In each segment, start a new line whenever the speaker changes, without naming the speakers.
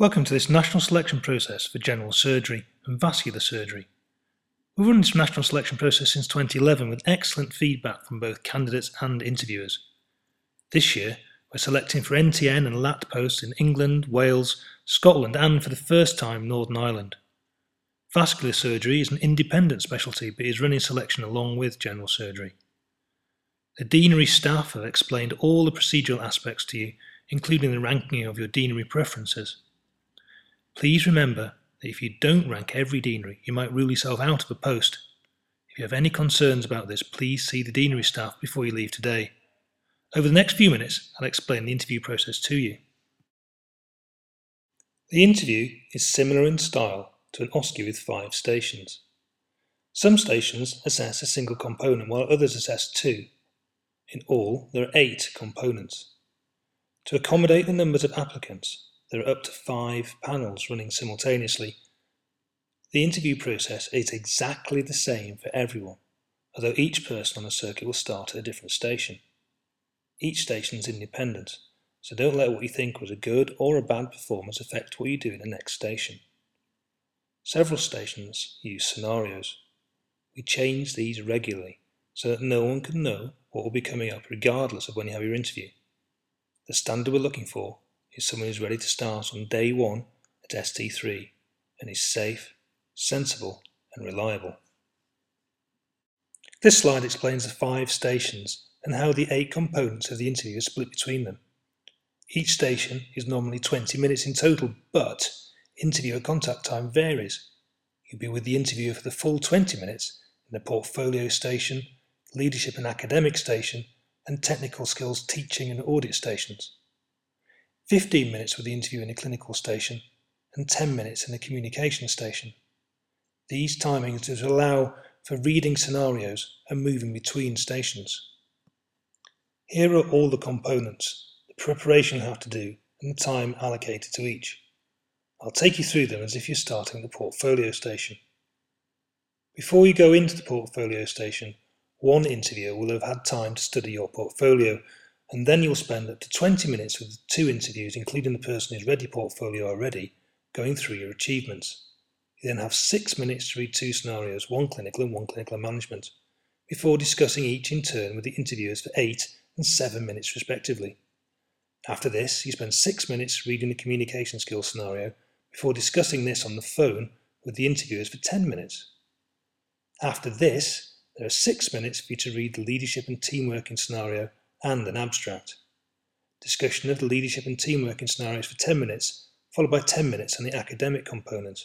Welcome to this national selection process for general surgery and vascular surgery. We've run this national selection process since 2011 with excellent feedback from both candidates and interviewers. This year, we're selecting for NTN and LAT posts in England, Wales, Scotland, and for the first time, Northern Ireland. Vascular surgery is an independent specialty but is running selection along with general surgery. The deanery staff have explained all the procedural aspects to you, including the ranking of your deanery preferences. Please remember that if you don't rank every deanery, you might rule yourself out of a post. If you have any concerns about this, please see the deanery staff before you leave today. Over the next few minutes, I'll explain the interview process to you. The interview is similar in style to an OSCE with five stations. Some stations assess a single component while others assess two. In all, there are eight components. To accommodate the numbers of applicants, there are up to five panels running simultaneously. The interview process is exactly the same for everyone, although each person on the circuit will start at a different station. Each station is independent, so don't let what you think was a good or a bad performance affect what you do in the next station. Several stations use scenarios. We change these regularly so that no one can know what will be coming up regardless of when you have your interview. The standard we're looking for is someone who's ready to start on day one at ST3 and is safe, sensible, and reliable. This slide explains the five stations and how the eight components of the interview are split between them. Each station is normally 20 minutes in total, but interviewer contact time varies. You'll be with the interviewer for the full 20 minutes in the portfolio station, leadership and academic station, and technical skills teaching and audit stations. 15 minutes with the interview in a clinical station, and 10 minutes in the communication station. These timings to allow for reading scenarios and moving between stations. Here are all the components, the preparation you have to do, and the time allocated to each. I'll take you through them as if you're starting the portfolio station. Before you go into the portfolio station, one interviewer will have had time to study your portfolio and then you'll spend up to 20 minutes with two interviews, including the person who's read your portfolio already, going through your achievements. You then have six minutes to read two scenarios, one clinical and one clinical management, before discussing each in turn with the interviewers for eight and seven minutes respectively. After this, you spend six minutes reading the communication skills scenario before discussing this on the phone with the interviewers for 10 minutes. After this, there are six minutes for you to read the leadership and teamworking scenario and an abstract. Discussion of the leadership and teamworking scenarios for 10 minutes, followed by 10 minutes on the academic component.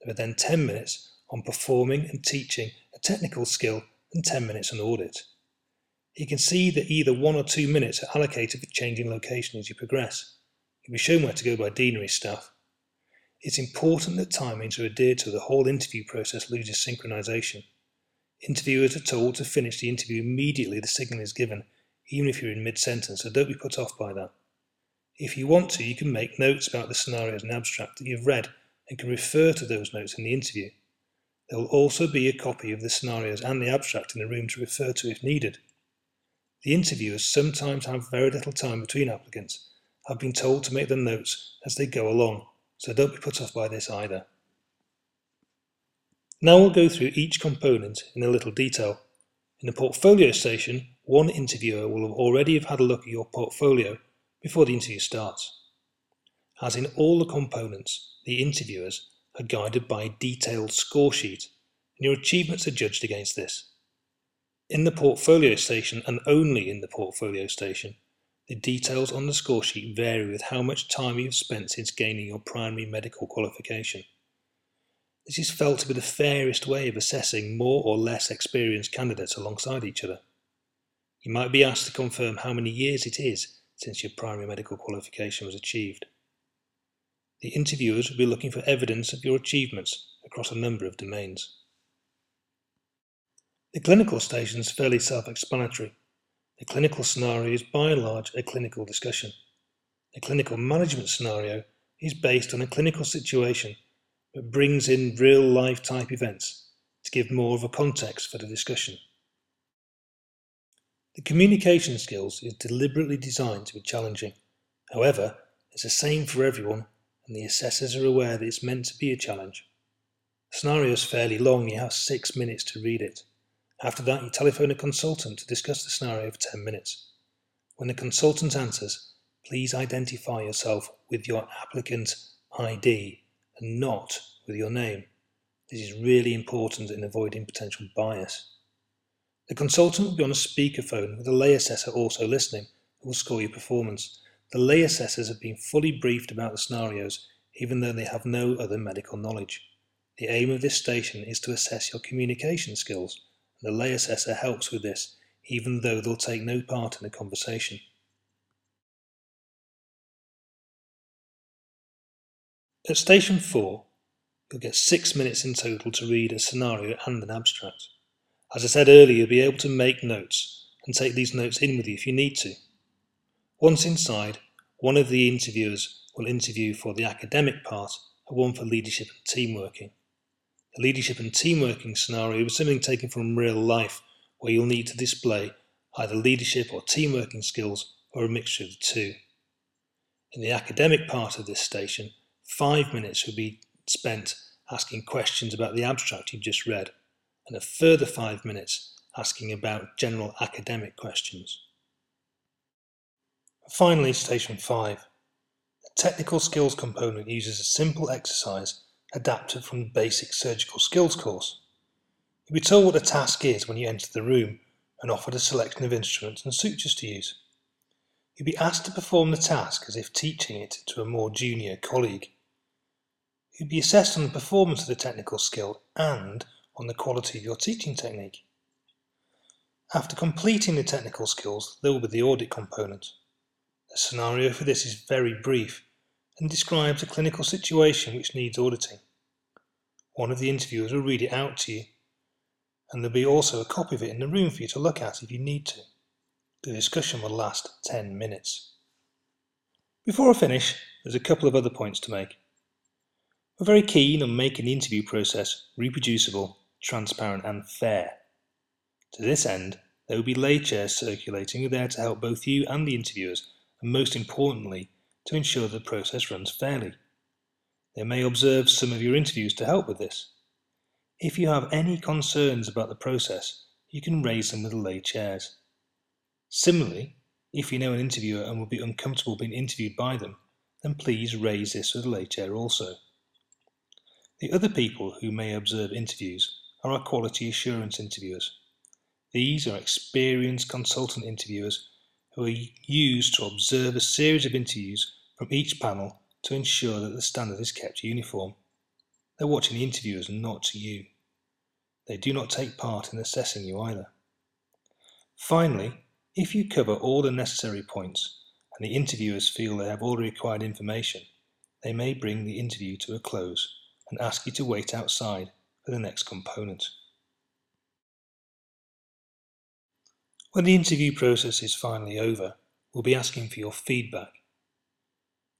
There are then 10 minutes on performing and teaching a technical skill and 10 minutes on audit. You can see that either one or two minutes are allocated for changing location as you progress. You'll be shown where to go by deanery staff. It's important that timings are adhered to the whole interview process loses synchronization. Interviewers are told to finish the interview immediately the signal is given even if you're in mid sentence, so don't be put off by that. If you want to, you can make notes about the scenarios and abstract that you've read and can refer to those notes in the interview. There will also be a copy of the scenarios and the abstract in the room to refer to if needed. The interviewers sometimes have very little time between applicants, have been told to make the notes as they go along, so don't be put off by this either. Now we'll go through each component in a little detail. In the portfolio station, one interviewer will have already have had a look at your portfolio before the interview starts. As in all the components, the interviewers are guided by a detailed score sheet, and your achievements are judged against this. In the portfolio station, and only in the portfolio station, the details on the score sheet vary with how much time you have spent since gaining your primary medical qualification. This is felt to be the fairest way of assessing more or less experienced candidates alongside each other. You might be asked to confirm how many years it is since your primary medical qualification was achieved. The interviewers will be looking for evidence of your achievements across a number of domains. The clinical station is fairly self-explanatory. The clinical scenario is by and large a clinical discussion. The clinical management scenario is based on a clinical situation but brings in real life type events to give more of a context for the discussion. The communication skills is deliberately designed to be challenging. However, it's the same for everyone, and the assessors are aware that it's meant to be a challenge. The scenario is fairly long, you have six minutes to read it. After that, you telephone a consultant to discuss the scenario for 10 minutes. When the consultant answers, please identify yourself with your applicant ID and not with your name. This is really important in avoiding potential bias. The consultant will be on a speakerphone with a lay assessor also listening who will score your performance. The lay assessors have been fully briefed about the scenarios even though they have no other medical knowledge. The aim of this station is to assess your communication skills, and the lay assessor helps with this even though they'll take no part in the conversation. At station 4, you'll get 6 minutes in total to read a scenario and an abstract. As I said earlier, you'll be able to make notes and take these notes in with you if you need to. Once inside, one of the interviewers will interview for the academic part and one for leadership and team working. The leadership and team working scenario is something taken from real life where you'll need to display either leadership or team working skills or a mixture of the two. In the academic part of this station, five minutes will be spent asking questions about the abstract you've just read and a further five minutes asking about general academic questions. Finally, Station 5. The technical skills component uses a simple exercise adapted from the basic surgical skills course. You'll be told what the task is when you enter the room and offered a selection of instruments and sutures to use. You'll be asked to perform the task as if teaching it to a more junior colleague. You'll be assessed on the performance of the technical skill and on the quality of your teaching technique. After completing the technical skills, there will be the audit component. The scenario for this is very brief and describes a clinical situation which needs auditing. One of the interviewers will read it out to you, and there'll be also a copy of it in the room for you to look at if you need to. The discussion will last 10 minutes. Before I finish, there's a couple of other points to make. We're very keen on making the interview process reproducible transparent and fair. To this end, there will be lay chairs circulating there to help both you and the interviewers, and most importantly, to ensure the process runs fairly. They may observe some of your interviews to help with this. If you have any concerns about the process, you can raise them with the lay chairs. Similarly, if you know an interviewer and will be uncomfortable being interviewed by them, then please raise this with the lay chair also. The other people who may observe interviews are our quality assurance interviewers. These are experienced consultant interviewers who are used to observe a series of interviews from each panel to ensure that the standard is kept uniform. They're watching the interviewers not you. They do not take part in assessing you either. Finally, if you cover all the necessary points and the interviewers feel they have all the required information, they may bring the interview to a close and ask you to wait outside for the next component. When the interview process is finally over, we'll be asking for your feedback.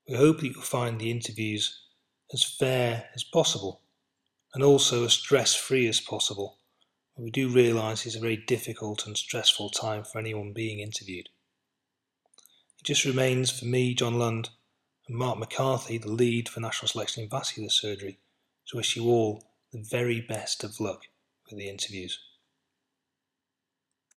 We hope that you'll find the interviews as fair as possible and also as stress free as possible. We do realise it's a very difficult and stressful time for anyone being interviewed. It just remains for me, John Lund, and Mark McCarthy, the lead for National Selection in Vascular Surgery, to wish you all the very best of luck with the interviews.